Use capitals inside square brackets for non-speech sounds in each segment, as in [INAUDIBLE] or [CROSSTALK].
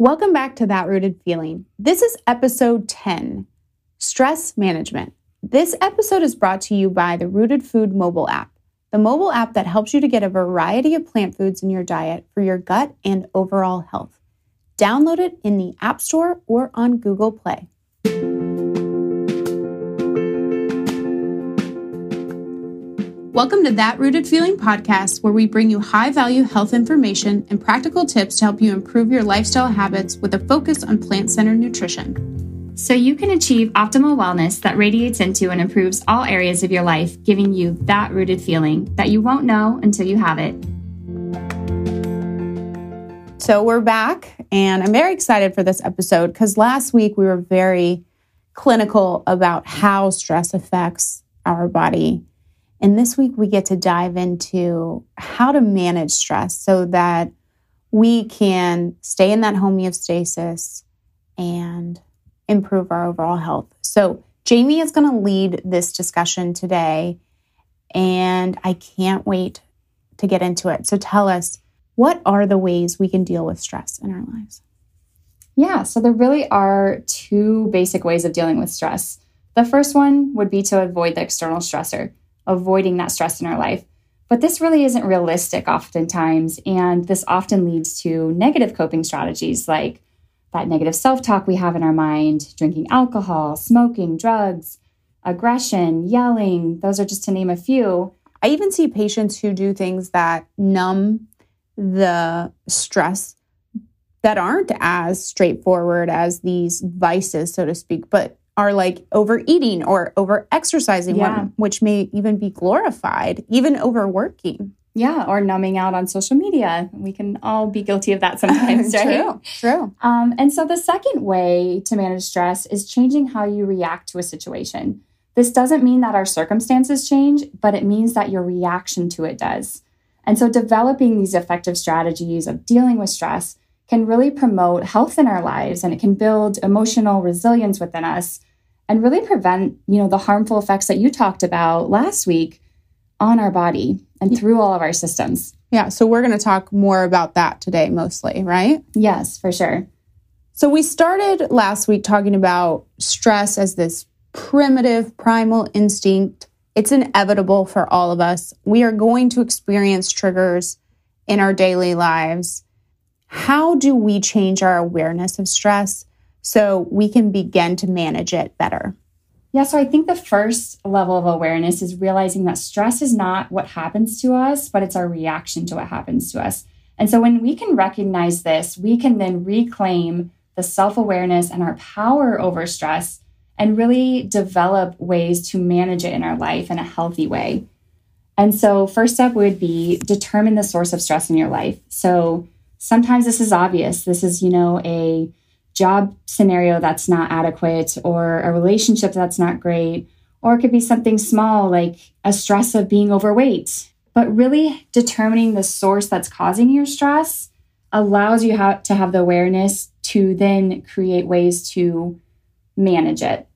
Welcome back to That Rooted Feeling. This is episode 10 Stress Management. This episode is brought to you by the Rooted Food mobile app, the mobile app that helps you to get a variety of plant foods in your diet for your gut and overall health. Download it in the App Store or on Google Play. Welcome to That Rooted Feeling podcast, where we bring you high value health information and practical tips to help you improve your lifestyle habits with a focus on plant centered nutrition. So you can achieve optimal wellness that radiates into and improves all areas of your life, giving you that rooted feeling that you won't know until you have it. So we're back, and I'm very excited for this episode because last week we were very clinical about how stress affects our body and this week, we get to dive into how to manage stress so that we can stay in that homeostasis and improve our overall health. So, Jamie is going to lead this discussion today, and I can't wait to get into it. So, tell us what are the ways we can deal with stress in our lives? Yeah, so there really are two basic ways of dealing with stress. The first one would be to avoid the external stressor avoiding that stress in our life. But this really isn't realistic oftentimes. And this often leads to negative coping strategies like that negative self talk we have in our mind, drinking alcohol, smoking, drugs, aggression, yelling. Those are just to name a few. I even see patients who do things that numb the stress that aren't as straightforward as these vices, so to speak, but are like overeating or over exercising, yeah. which may even be glorified, even overworking. Yeah, or numbing out on social media. We can all be guilty of that [LAUGHS] sometimes, right? True, true. Um, and so the second way to manage stress is changing how you react to a situation. This doesn't mean that our circumstances change, but it means that your reaction to it does. And so developing these effective strategies of dealing with stress can really promote health in our lives and it can build emotional resilience within us and really prevent, you know, the harmful effects that you talked about last week on our body and through all of our systems. Yeah, so we're going to talk more about that today mostly, right? Yes, for sure. So we started last week talking about stress as this primitive primal instinct. It's inevitable for all of us. We are going to experience triggers in our daily lives. How do we change our awareness of stress so we can begin to manage it better. Yeah, so I think the first level of awareness is realizing that stress is not what happens to us, but it's our reaction to what happens to us. And so when we can recognize this, we can then reclaim the self awareness and our power over stress and really develop ways to manage it in our life in a healthy way. And so, first step would be determine the source of stress in your life. So, sometimes this is obvious. This is, you know, a job scenario that's not adequate or a relationship that's not great, or it could be something small like a stress of being overweight. But really determining the source that's causing your stress allows you to have the awareness to then create ways to manage it.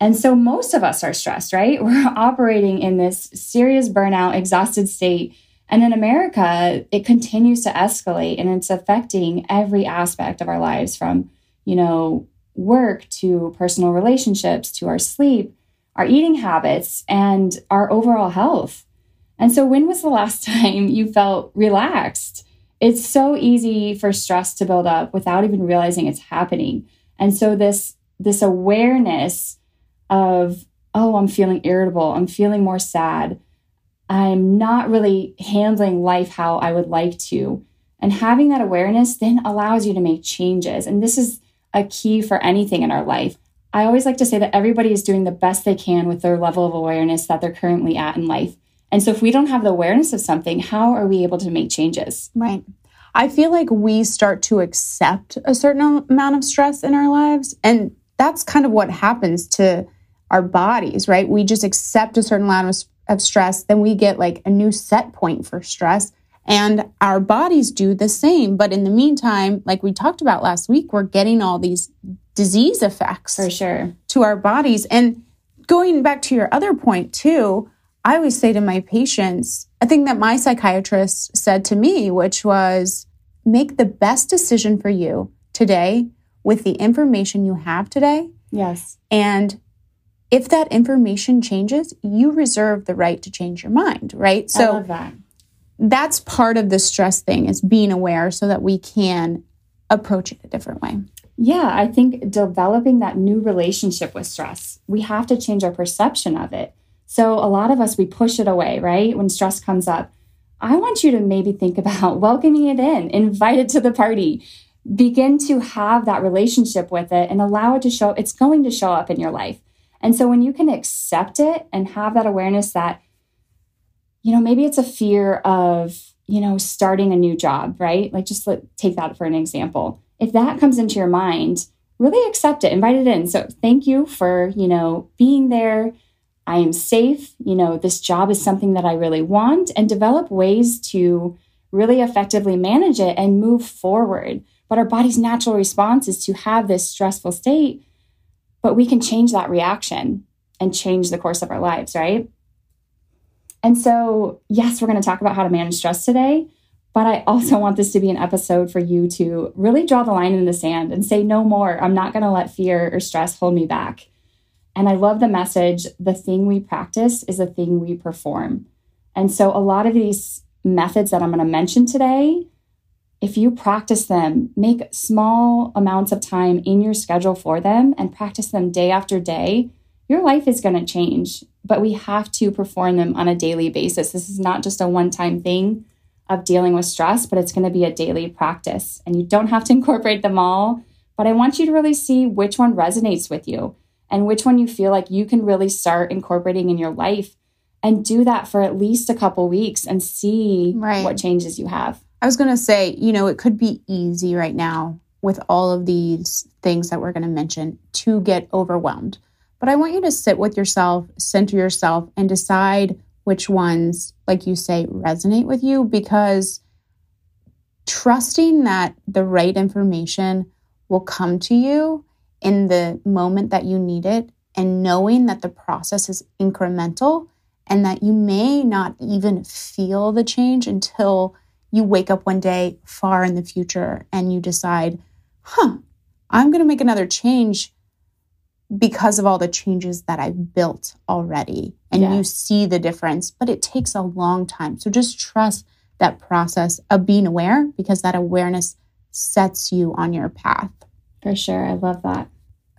And so most of us are stressed, right? [LAUGHS] We're operating in this serious burnout, exhausted state. And in America, it continues to escalate and it's affecting every aspect of our lives from you know, work to personal relationships to our sleep, our eating habits, and our overall health. And so, when was the last [LAUGHS] time you felt relaxed? It's so easy for stress to build up without even realizing it's happening. And so, this, this awareness of, oh, I'm feeling irritable, I'm feeling more sad, I'm not really handling life how I would like to. And having that awareness then allows you to make changes. And this is a key for anything in our life. I always like to say that everybody is doing the best they can with their level of awareness that they're currently at in life. And so if we don't have the awareness of something, how are we able to make changes? Right. I feel like we start to accept a certain amount of stress in our lives. And that's kind of what happens to our bodies, right? We just accept a certain amount of, stress, then we get like a new set point for stress. And our bodies do the same. But in the meantime, like we talked about last week, we're getting all these disease effects for sure to our bodies. And going back to your other point, too, I always say to my patients, a thing that my psychiatrist said to me, which was make the best decision for you today with the information you have today. Yes. And if that information changes, you reserve the right to change your mind, right? So I love that. That's part of the stress thing is being aware so that we can approach it a different way. Yeah, I think developing that new relationship with stress, we have to change our perception of it. So a lot of us, we push it away, right? When stress comes up. I want you to maybe think about [LAUGHS] welcoming it in, invite it to the party, begin to have that relationship with it and allow it to show, it's going to show up in your life. And so when you can accept it and have that awareness that, you know, maybe it's a fear of, you know, starting a new job, right? Like just let, take that for an example. If that comes into your mind, really accept it, invite it in. So thank you for, you know, being there. I am safe. You know, this job is something that I really want and develop ways to really effectively manage it and move forward. But our body's natural response is to have this stressful state but we can change that reaction and change the course of our lives, right? And so, yes, we're going to talk about how to manage stress today, but I also want this to be an episode for you to really draw the line in the sand and say, no more. I'm not going to let fear or stress hold me back. And I love the message the thing we practice is the thing we perform. And so, a lot of these methods that I'm going to mention today if you practice them, make small amounts of time in your schedule for them and practice them day after day, your life is going to change. But we have to perform them on a daily basis. This is not just a one time thing of dealing with stress, but it's going to be a daily practice. And you don't have to [LAUGHS] incorporate them all, but I want you to really see which one resonates with you and which one you feel like you can really start incorporating in your life and do that for at least a couple weeks and see right. what changes you have. I was going to say, you know, it could be easy right now with all of these things that we're going to mention to get overwhelmed. But I want you to sit with yourself, center yourself, and decide which ones, like you say, resonate with you because trusting that the right information will come to you in the moment that you need it and knowing that the process is incremental and that you may not even feel the change until you wake up one day far in the future and you decide, huh, I'm going to make another change because of all the changes that I've built already. And yeah. you see the difference, but it takes a long time. So just trust that process of being aware because that awareness sets you on your path. For sure. I love that.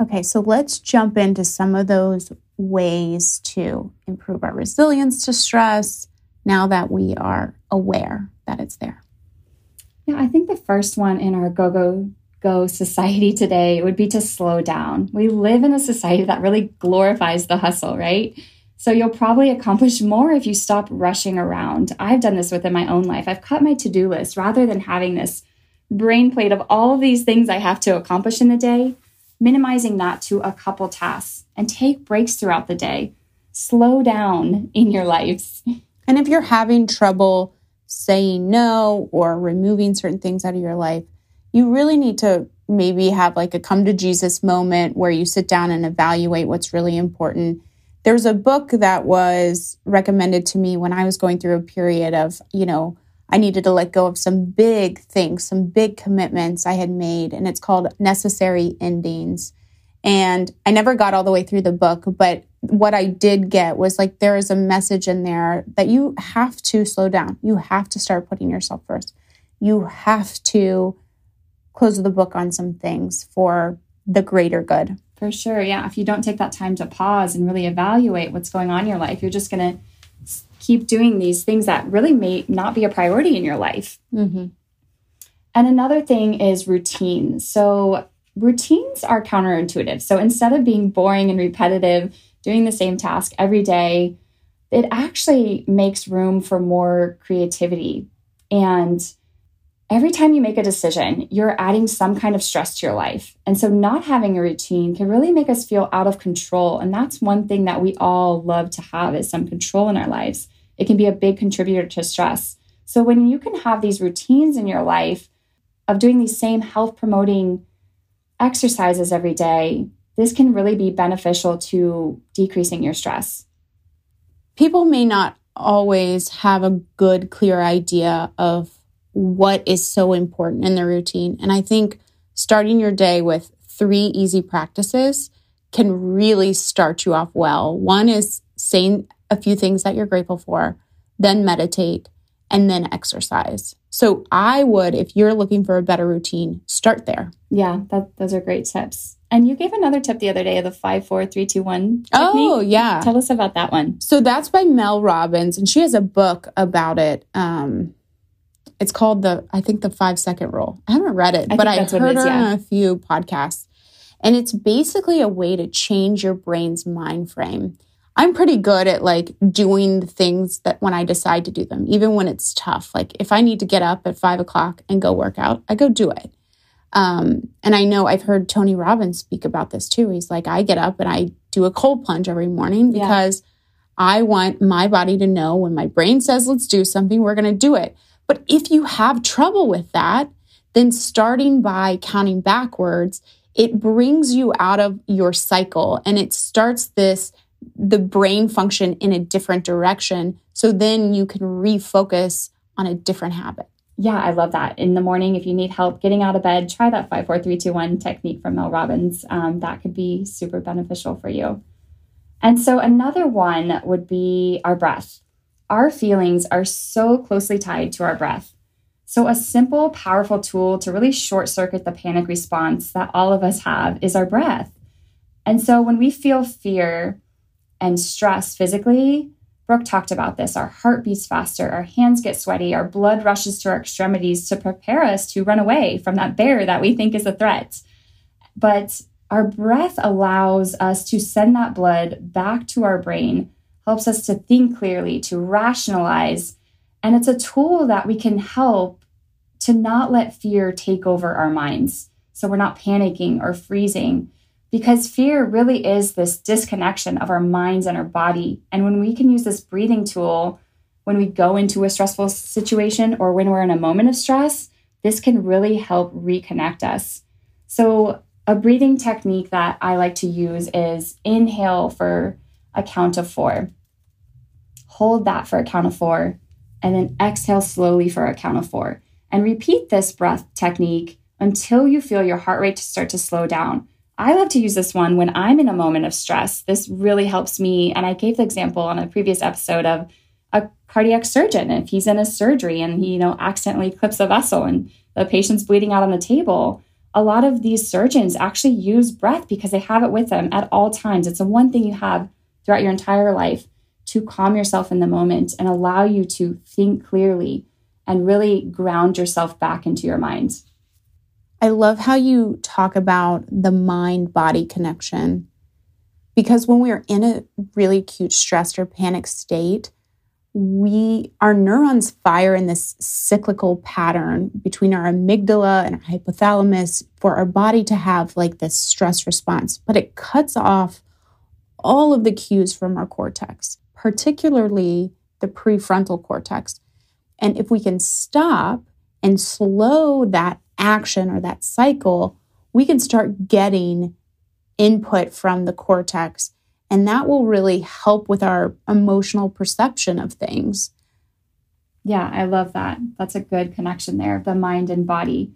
Okay, so let's jump into some of those ways to improve our resilience to stress now that we are aware that it's there? Yeah, I think the first one in our go go go society today would be to slow down. We live in a society that really glorifies the hustle, right? So you'll probably accomplish more if you stop rushing around. I've done this within my own life. I've cut my to do list rather than having this brain plate of all of these things I have to accomplish in the day, minimizing that to a couple tasks and take breaks throughout the day. Slow down in your lives. And if you're having trouble saying no or removing certain things out of your life, you really need to maybe have like a come to Jesus moment where you sit down and evaluate what's really important. There's a book that was recommended to me when I was going through a period of, you know, I needed to let go of some big things, some big commitments I had made, and it's called Necessary Endings. And I never got all the way through the book, but what I did get was like there is a message in there that you have to slow down. You have to start putting yourself first. You have to close the book on some things for the greater good. For sure. Yeah. If you don't take that time to pause and really evaluate what's going on in your life, you're just going to keep doing these things that really may not be a priority in your life. Mm-hmm. And another thing is routine. So, routines are counterintuitive. So, instead of being boring and repetitive, doing the same task every day, it actually makes room for more creativity. And every time you make a decision, you're adding some kind of stress to your life. And so, not having a routine can really make us feel out of control. And that's one thing that we all love to have is some control in our lives. It can be a big contributor to stress. So, when you can have these routines in your life of doing these same health promoting exercises every day, this can really be beneficial to decreasing your stress. People may not always have a good, clear idea of what is so important in the routine. And I think starting your day with three easy practices can really start you off well. One is saying a few things that you're grateful for, then meditate, and then exercise. So I would, if you're looking for a better routine, start there. Yeah, that, those are great tips. And you gave another tip the other day of the five, four, three, two, one. Technique. Oh, yeah. Tell us about that one. So that's by Mel Robbins, and she has a book about it. Um, it's called the, I think, the five second rule. I haven't read it, I but I what it heard is, her yeah. on a few podcasts. And it's basically a way to change your brain's mind frame. I'm pretty good at like doing the things that when I decide to do them, even when it's tough. Like if I need to get up at five o'clock and go work out, I go do it. Um, and I know I've heard Tony Robbins speak about this too. He's like, I get up and I do a cold plunge every morning Yeah. because I want my body to know when my brain says, let's do something, we're going to do it. But if you have trouble with that, then starting by counting backwards, it brings you out of your cycle and it starts this the brain function in a different direction. So then you can refocus on a different habit. Yeah, I love that. In the morning, if you need help getting out of bed, try that five, four, three, two, one technique from Mel Robbins. Um, that could be super beneficial for you. And so, another one would be our breath. Our feelings are so closely tied to our breath. So, a simple, powerful tool to really short circuit the panic response that all of us have is our breath. And so, when we feel fear and stress physically, Brooke talked about this. Our heart beats faster, our hands get sweaty, our blood rushes to our extremities to prepare us to run away from that bear that we think is a threat. But our breath allows us to send that blood back to our brain, helps us to think clearly, to rationalize. And it's a tool that we can help to not let fear take over our minds. So we're not panicking or freezing because fear really is this disconnection of our minds and our body. And when we can use this breathing tool, when we go into a stressful situation or when we're in a moment of stress, this can really help reconnect us. So, a breathing technique that I like to use is inhale for a count of four, hold that for a count of four, and then exhale slowly for a count of four. And repeat this breath technique until you feel your heart rate start to slow down. I love to use this one when I'm in a moment of stress. This really helps me. And I gave the example on a previous episode of a cardiac surgeon. If he's in a surgery and he, you know, accidentally clips a vessel and the patient's bleeding out on the table, a lot of these surgeons actually use breath because they have it with them at all times. It's the one thing you have throughout your entire life to calm yourself in the moment and allow you to think clearly and really ground yourself back into your mind. I love how you talk about the mind body connection because when we're in a really acute stressed or panic state, we our neurons fire in this cyclical pattern between our amygdala and our hypothalamus for our body to have like this stress response, but it cuts off all of the cues from our cortex, particularly the prefrontal cortex. And if we can stop and slow that action or that cycle, we can start getting input from the cortex. And that will really help with our emotional perception of things. Yeah, I love that. That's a good connection there, the mind and body.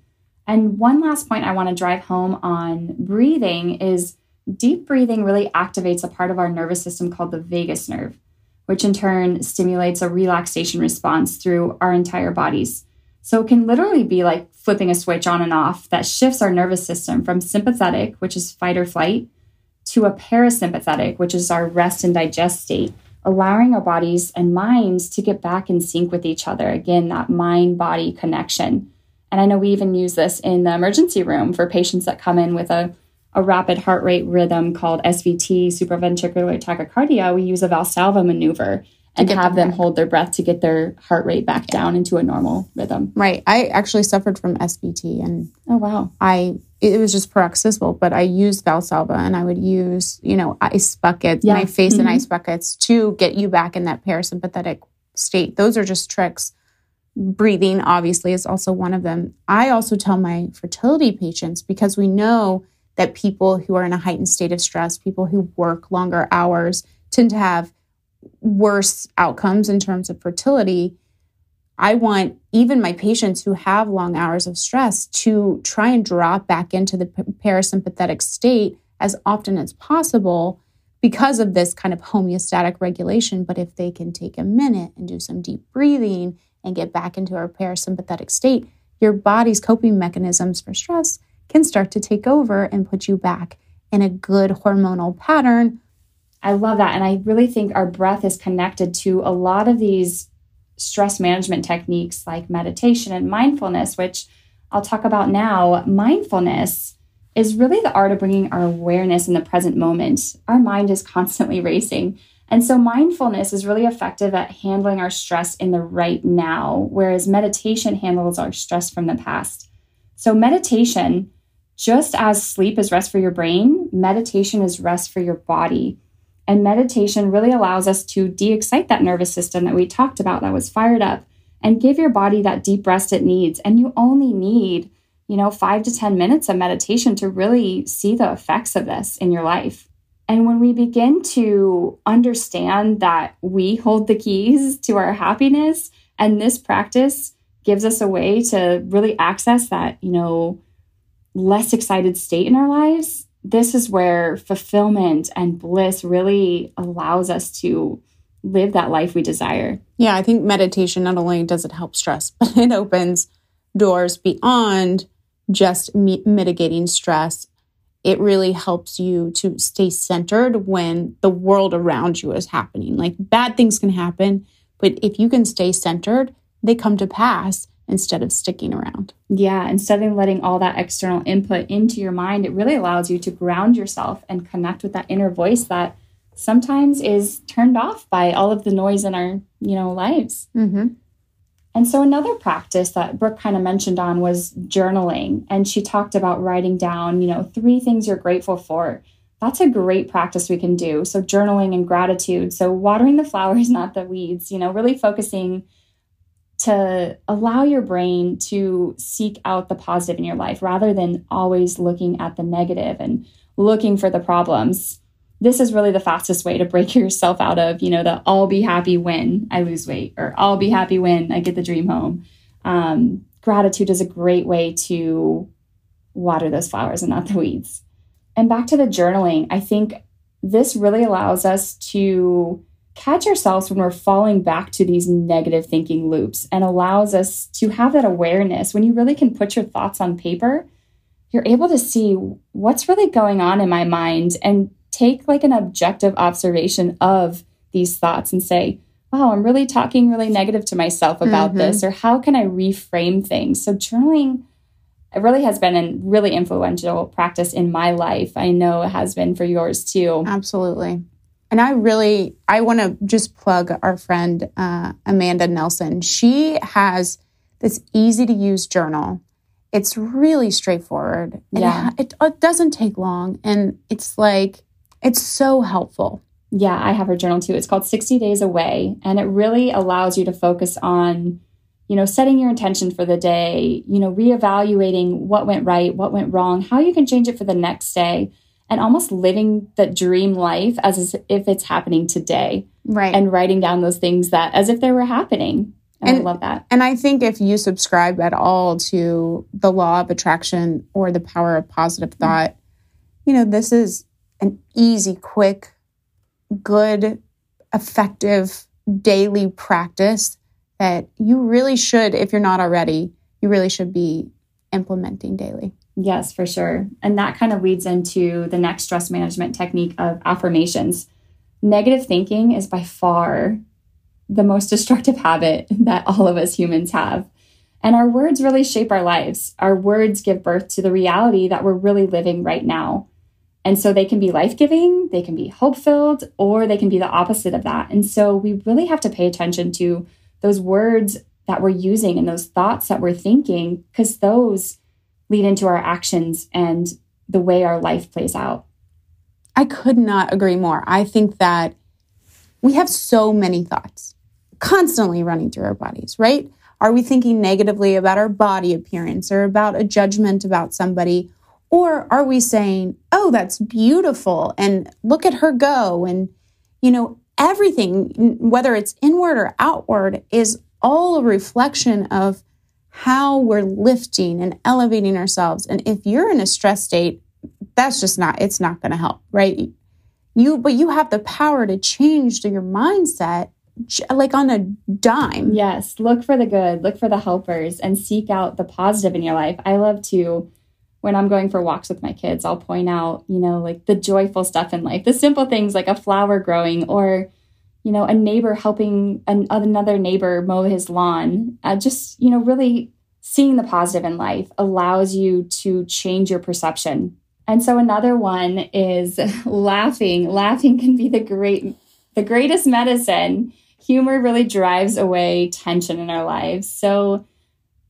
And one last point I want to drive home on breathing is deep breathing really activates a part of our nervous system called the vagus nerve, which in turn stimulates a relaxation response through our entire bodies. So it can literally be like flipping a switch on and off that shifts our nervous system from sympathetic, which is fight or flight, to a parasympathetic, which is our rest and digest state, allowing our bodies and minds to get back in sync with each other. Again, that mind body connection. And I know we even use this in the emergency room for patients that come in with a, a rapid heart rate rhythm called SVT, supraventricular tachycardia. We use a Valsalva maneuver and have them them hold their breath to get their heart rate back down into a normal rhythm. Right. I actually suffered from SVT and Oh, wow. I it was just paroxysmal, but I used Valsalva and I would use, you know, ice buckets, Yeah. my face in Mhm. ice buckets to get you back in that parasympathetic state. Those are just tricks. Breathing, obviously, is also one of them. I also tell my fertility patients because we know that people who are in a heightened state of stress, people who work longer hours, tend to have worse outcomes in terms of fertility. I want even my patients who have long hours of stress to try and drop back into the parasympathetic state as often as possible because of this kind of homeostatic regulation. But if they can take a minute and do some deep breathing and get back into our parasympathetic state, your body's coping mechanisms for stress can start to take over and put you back in a good hormonal pattern. I love that. And I really think our breath is connected to a lot of these stress management techniques like meditation and mindfulness, which I'll talk about now. Mindfulness is really the art of bringing our awareness in the present moment. Our mind is [LAUGHS] constantly racing. And so mindfulness is really effective at handling our stress in the right now, whereas meditation handles our stress from the past. So, meditation, just as sleep is rest for your brain, meditation is rest for your body. And meditation really allows us to de excite that nervous system that we talked about that was fired up and give your body that deep rest it needs. And you only need, you know, five to 10 minutes of meditation to really see the effects of this in your life. And when we begin to understand that we hold the keys [LAUGHS] to our happiness, and this practice gives us a way to really access that, you know, less excited state in our lives, this is where fulfillment and bliss really allows us to live that life we desire. Yeah, I think meditation not only does it help stress, [LAUGHS] but it opens doors beyond just mi- mitigating stress. It really helps you to stay centered when the world around you is happening. Like bad things can happen, but if you can stay centered, they come to pass instead of sticking around. Yeah, instead of letting all that external input into your mind, it really allows you to ground yourself and connect with that inner voice that sometimes is turned off by all of the noise in our, you know, lives. Mm-hmm. And so another practice that Brooke kind of mentioned on was journaling, and she talked about writing down, you know, three things you're grateful for. That's a great practice we can do. So journaling and gratitude. So watering the [LAUGHS] flowers, not the weeds. You know, really focusing to allow your brain to seek out the positive in your life rather than always looking at the negative and looking for the problems. This is really the fastest way to break [LAUGHS] yourself out of, you know, the I'll be happy when I lose weight or I'll be happy when I get the dream home. Um, gratitude is a great way to water those flowers and not the weeds. And back to the journaling, I think this really allows us to catch ourselves when we're falling back to these negative thinking loops and allows us to have that awareness. When you really can put your thoughts on paper, you're able to see what's really going on in my mind and take like an objective observation of these thoughts and say, wow, I'm really talking really negative to myself about mm-hmm. this, or how can I reframe things? So, journaling it really has been a really influential practice in my life. I know it has been for yours too. Absolutely. And I really, I want to just plug our friend uh, Amanda Nelson. She has this easy to use journal. It's really straightforward. Yeah. It, it, doesn't take long. And it's like, it's so helpful. Yeah, I have her journal too. It's called 60 Days Away. And it really allows you to focus on, you know, setting your intention for the day, you know, reevaluating what went right, what went wrong, how you can change it for the next day and almost living that dream life as if it's happening today. Right. And writing down those things that as if they were happening. And, and I love that. And I think if you subscribe at all to the law of attraction or the power of positive mm-hmm. thought, mm-hmm. you know, this is an easy, quick, good, effective daily practice that you really should, if you're not already, you really should be implementing daily. Yes, for sure. And that kind of leads into the next stress management technique of affirmations. Negative thinking is by far the most [LAUGHS] destructive habit that all of us humans have. And our words really shape our lives. Our words give birth to the reality that we're really living right now. And so they can be life giving, they can be hope filled, or they can be the opposite of that. And so we really have to pay attention to those words that we're using and those thoughts that we're thinking, because those lead into our actions and the way our life plays out. I could not agree more. I think that we have so many thoughts constantly running through our bodies, right? Are we thinking negatively about our body appearance or about a judgment about somebody? Or are we saying, oh, that's beautiful and look at her go? And, you know, everything, whether it's inward or outward, is all a reflection of how we're lifting and elevating ourselves. And if you're in a stress state, that's just not, it's not going to help, right? You, but you have the power to change your mindset like on a dime. Yes. Look for the good, look for the helpers, and seek out the positive in your life. I love to, when I'm going for walks with my kids, I'll point out, you know, like the joyful stuff in life, the simple things like a flower growing or, you know, a neighbor helping an, another neighbor mow his lawn. Uh, just, you know, really seeing the positive in life allows you to change your perception. And so another one is [LAUGHS] laughing. Laughing can be the great the greatest medicine. Humor really drives away tension in our lives. So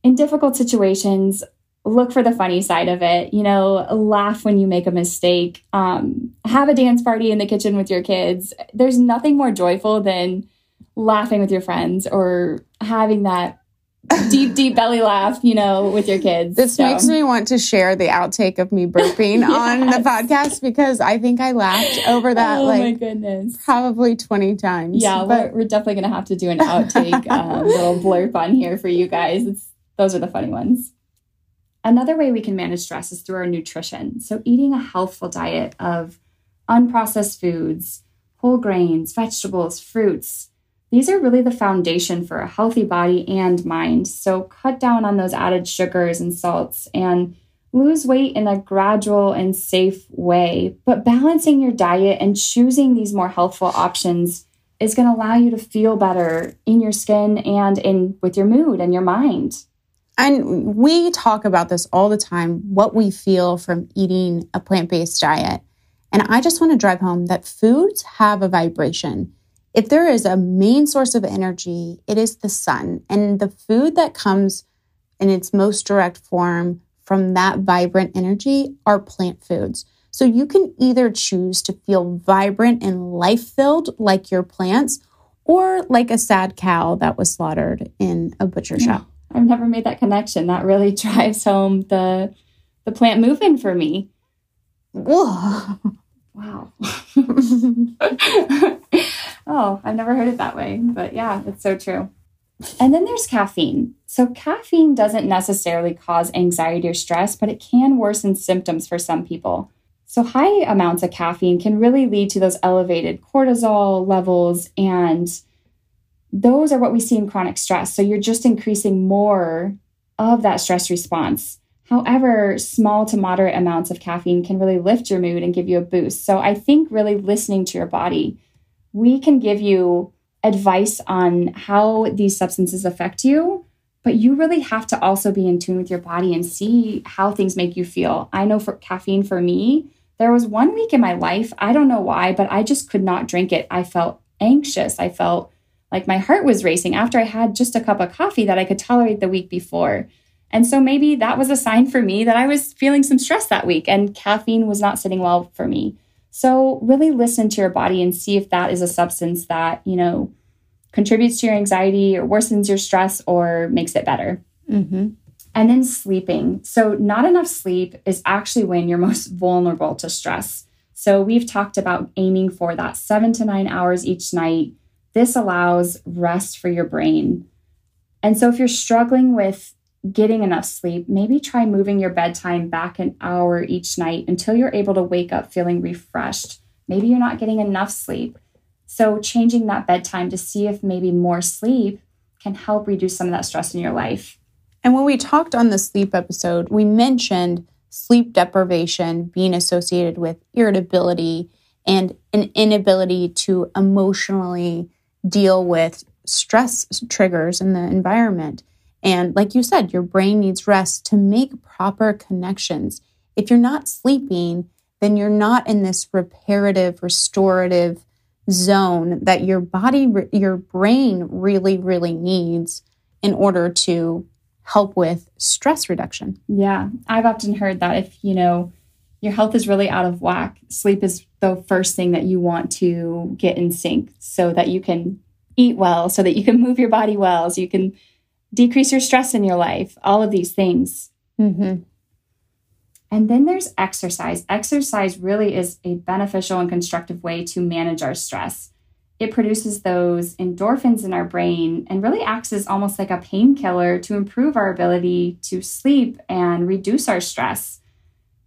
in difficult situations, look for the funny side of it. You know, laugh when you make a mistake. Um, have a dance party in the kitchen with your kids. There's nothing more joyful than laughing with your friends or having that [LAUGHS] deep, deep belly laugh, you know, with your kids. This so. makes me want to share the outtake of me [LAUGHS] burping yes. on the podcast because I think I laughed over that oh, like my goodness. probably 20 times. Yeah, but we're, we're definitely going to have to do an [LAUGHS] outtake um, little blurb on here for you guys. It's, those are the funny ones. Another way we can manage stress is through our nutrition. So, eating a healthful diet of unprocessed foods, whole grains, vegetables, fruits. These are really the foundation for a healthy body and mind. So, cut down on those added sugars and salts and lose weight in a gradual and safe way. But balancing your diet and choosing these more healthful options is going to allow you to feel better in your skin and in with your mood and your mind. And we talk about this all the time what we feel from eating a plant based diet. And I just want to drive home that foods have a vibration. If there is a main source of energy, it is the sun. And the food that comes in its most direct form from that vibrant energy are plant foods. So you can either choose to feel vibrant and life filled like your plants or like a sad cow that was slaughtered in a butcher shop. I've never made that connection. That really [LAUGHS] drives home the the plant moving for me. Whoa. Wow. [LAUGHS] oh, I've never heard it that way. But yeah, it's so true. And then there's caffeine. So, caffeine doesn't necessarily cause anxiety or stress, but it can worsen symptoms for some people. So, high amounts of caffeine can really lead to those elevated cortisol levels and those are what we see in chronic stress. So you're just increasing more of that stress response. However, small to moderate amounts of caffeine can really lift your mood and give you a boost. So I think really listening to your body, we can give you advice on how these substances affect you, but you really have to also be in tune with your body and see how things make you feel. I know for caffeine for me, there was one week in my life, I don't know why, but I just could not drink it. I felt anxious. I felt like my heart was racing after I had just a cup of coffee that I could tolerate the week before. And so maybe that was a sign for me that I was feeling some stress that week and caffeine was not sitting well for me. So really listen to your body and see if that is a substance that, you know, contributes to your anxiety or worsens your stress or makes it better. Mm-hmm. And then sleeping. So, not enough sleep is actually when you're [LAUGHS] most vulnerable to stress. So, we've talked about aiming for that seven to nine hours each night this allows rest for your brain. And so if you're struggling with getting enough sleep, maybe try moving your bedtime back an hour each night until you're able to wake up feeling refreshed. Maybe you're not getting enough sleep. So, changing that bedtime to see if maybe more sleep can help reduce some of that stress in your life. And when we talked on the sleep episode, we mentioned sleep deprivation being associated with irritability and an inability to emotionally deal with stress triggers in the environment. And like you said, your brain needs rest to make proper connections. If you're not sleeping, then you're not in this reparative, restorative zone that your body, your brain really, really needs in order to help with stress reduction. Yeah. I've often heard that if, you know, your health is really out of whack, sleep is the first thing that you want to get in sync so that you can eat well, so that you can [LAUGHS] move your body well, so you can decrease your stress in your life, all of these things. Mm-hmm. And then there's exercise. Exercise really is a beneficial and constructive way to manage our stress. it produces those endorphins in our brain and really acts as almost like a painkiller to improve our ability to sleep and reduce our stress.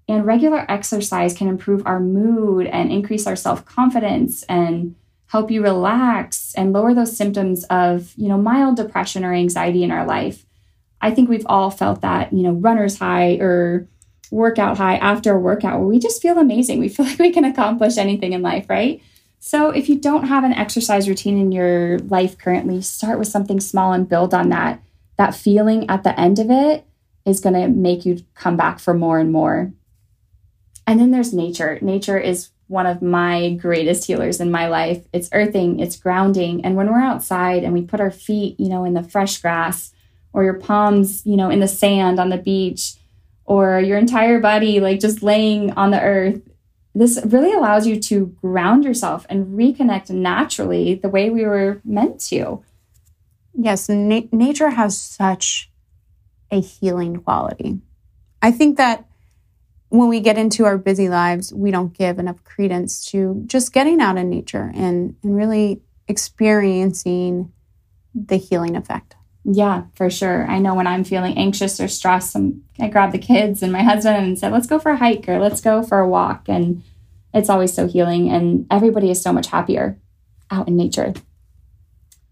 And regular exercise can improve our mood and increase our self confidence and help you relax and lower those symptoms of, you know, mild depression or anxiety in our life. I think we've all felt that, you know, runner's high or workout high after a workout where we just feel amazing. We [LAUGHS] feel like we can accomplish anything in life, right? So if you don't have an exercise routine in your life currently, start with something small and build on that. That feeling at the end of it is going to make you come back for more and more. And then there's nature. Nature is one of my greatest healers in my life. It's earthing, it's grounding. And when we're outside and we put our feet, you know, in the fresh grass or your palms, you know, in the sand on the beach or your entire body like just laying on the earth, this really allows you to ground yourself and reconnect naturally the way we were meant to. Yes, na- nature has such a healing quality. I think that when we get into our busy lives, we don't give enough credence to just getting out in nature and, and really experiencing the healing effect. Yeah, for sure. I know when I'm feeling anxious or stressed, I'm, I grab the kids and my husband and said, let's go for a hike or let's go for a walk. And it's always so healing. And everybody is so much happier out in nature.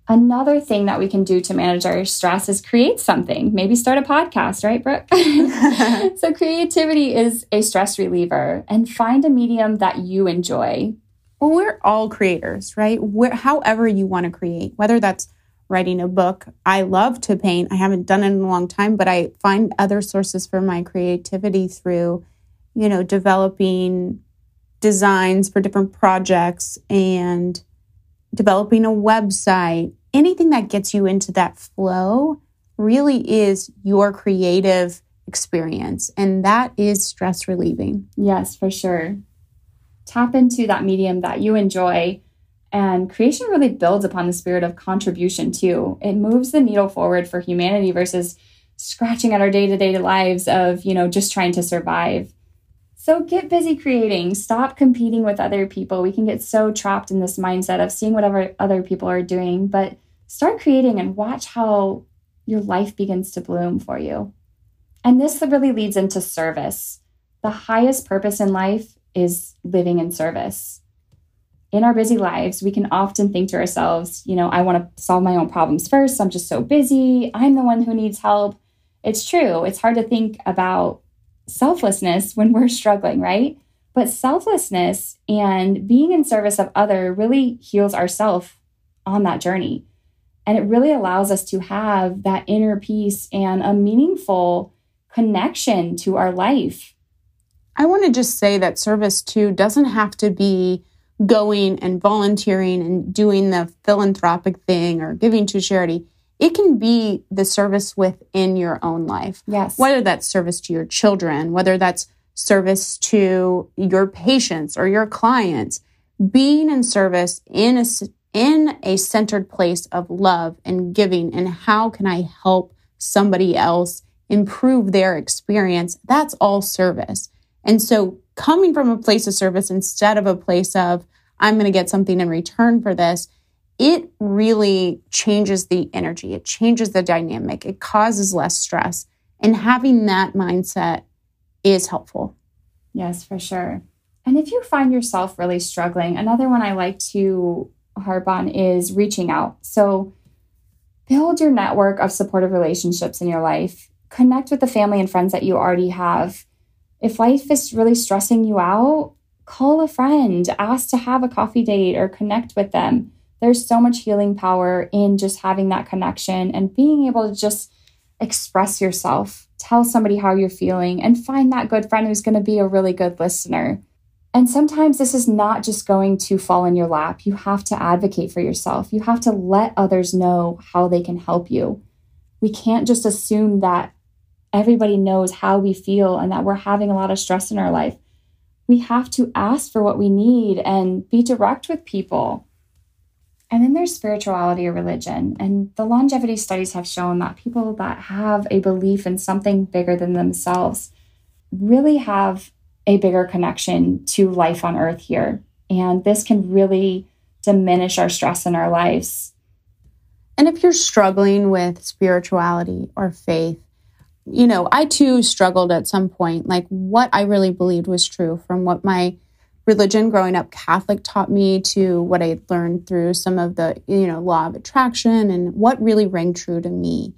Another thing that we can do to manage our stress is create something. Maybe start a podcast, right, Brooke? [LAUGHS] [LAUGHS] so, creativity is a stress reliever and find a medium that you enjoy. Well, we're all creators, right? We're, however, you want to create, whether that's writing a book. I love to paint. I haven't done it in a long time, but I find other sources for my creativity through, you know, developing designs for different projects and developing a website, anything that gets you into that flow really is your creative experience. And that is stress relieving. Yes, for sure. Tap into that medium that you enjoy. And creation really builds upon the spirit of contribution too. It moves the needle forward for humanity versus scratching at our day to day lives of, you know, just trying to survive. So get busy creating. Stop competing with other people. We can get so trapped in this mindset of seeing whatever other people are doing, but start creating and watch how your life begins to bloom for you. And this really leads into service. The highest purpose in life is living in service. In our busy lives, we can often think to ourselves, you know, I want to solve my own problems first. I'm just so busy. I'm the one who needs help. It's true. It's hard to think about selflessness when we're struggling, right? But selflessness and being in service of other really heals ourself on that journey. And it really allows us to have that inner peace and a meaningful connection to our life. I want to just say that service too doesn't have to be going and volunteering and doing the philanthropic thing or giving to charity it can be the service within your own life. Yes. Whether that's service to your children, whether that's service to your patients or your clients, being in service in a, in a centered place of love and giving and how can I help somebody else improve their experience, that's all service. And so coming from a place of service instead of a place of, I'm going to get something in return for this it really changes the energy, it changes the dynamic, it causes less stress. And having that mindset is helpful. Yes, for sure. And if you find yourself really struggling, another one I like to harp on is reaching out. So build your network of supportive relationships in your life, connect with the family and friends that you already have. If life is really stressing you out, call a friend, ask to have a coffee date or connect with them there's so much healing power in just having that connection and being able to just express yourself, tell somebody how you're feeling, and find that good friend who's going to be a really good listener. And sometimes this is not just going to fall in your lap. You have to advocate for yourself. You have to let others know how they can help you. We can't just assume that everybody knows how we feel and that we're having a lot of stress in our life. We have to ask for what we need and be direct with people. And then there's spirituality or religion. And the longevity studies have shown that people that have a belief in something bigger than themselves really have a bigger connection to life on earth here. And this can really diminish our stress in our lives. And if you're struggling with spirituality or faith, you know, I too struggled at some point, like what I really believed was true from what my religion growing up Catholic taught me to what I learned through some of the, you know, law of attraction and what really rang true to me.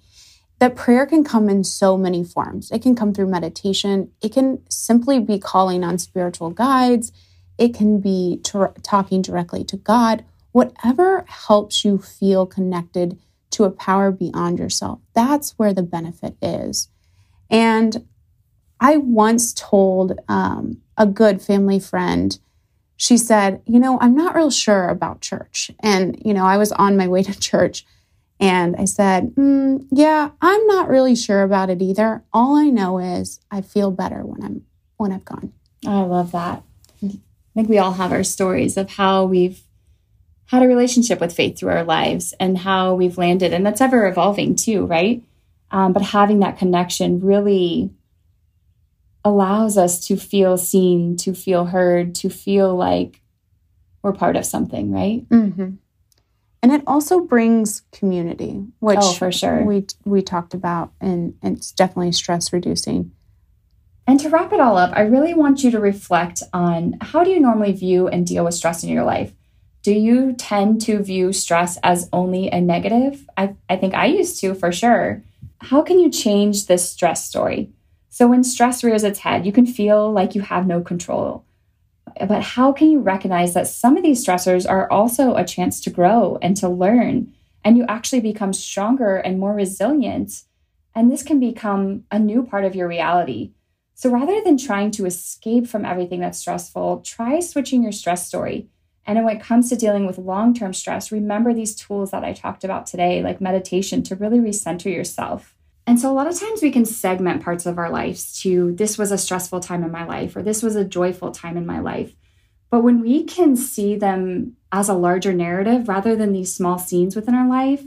That prayer can come in so many forms. It can come through meditation. It can simply be calling on spiritual guides. It can be talking directly to God. Whatever helps you feel connected to a power beyond yourself. That's where the benefit is. And I once told um, a good family friend, she said, You know, I'm not real sure about church. And, you know, I was on my way to [LAUGHS] church and I said, mm, Yeah, I'm not really sure about it either. All I know is I feel better when I'm when I've gone. Oh, I love that. I think we all have our stories of how we've had a relationship with faith through our lives and how we've landed. And that's ever evolving too, right? Um, but having that connection really allows us to feel seen, to feel heard, to feel like we're part of something, right? Mm-hmm. And it also brings community, which oh, for sure we we talked about, and, and it's definitely stress reducing. And to wrap it all up, I really want you to reflect on how do you normally view and deal with stress in your life? Do you tend to view stress as only a negative? I, I think I used to for sure. How can you change this stress story? So, when stress rears its head, you can feel like you have no control. But how can you recognize that some of these stressors are also a chance to grow and to learn, and you actually become stronger and more resilient? And this can become a new part of your reality. So, rather than trying to escape from everything that's stressful, try switching your stress story. And when it comes to dealing with long term stress, remember these tools that I talked about today, like meditation, to really recenter yourself. And so, a lot of times we can segment parts of our lives to this was a stressful time in my life, or this was a joyful time in my life. But when we can see them as a larger narrative rather than these small scenes within our life,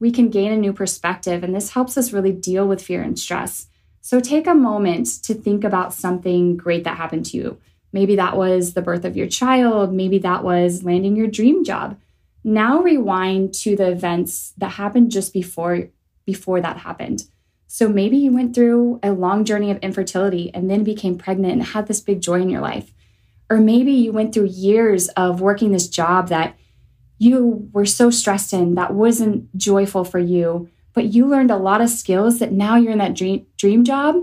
we can gain a new perspective. And this helps us really deal with fear and stress. So, take a moment to think about something great that happened to you. Maybe that was the birth of your child, maybe that was landing your dream job. Now, rewind to the events that happened just before before that happened. So maybe you went through a long journey of infertility and then became pregnant and had this big joy in your life. Or maybe you went through years of working this job that you were so stressed in that wasn't joyful for you, but you learned a lot of skills that now you're in that dream, dream job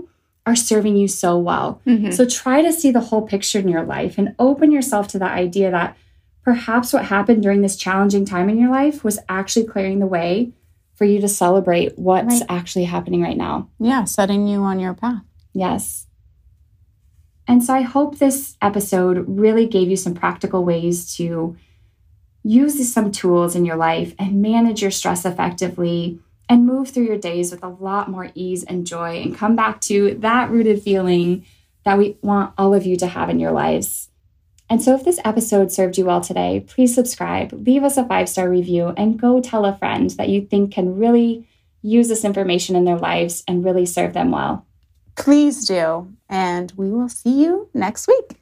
are serving you so well. Mm-hmm. So try to see the whole picture in your life and open yourself to the idea that perhaps what happened during this challenging time in your life was actually clearing the way for you to celebrate what's right. actually happening right now. Yeah, setting you on your path. Yes. And so I hope this episode really gave you some practical ways to use some tools in your life and manage your stress effectively and move through your days with a lot more ease and joy and come back to that rooted feeling that we want all of you to have in your lives. And so, if this episode served you well today, please subscribe, leave us a five star review, and go tell a friend that you think can really use this information in their lives and really serve them well. Please do. And we will see you next week.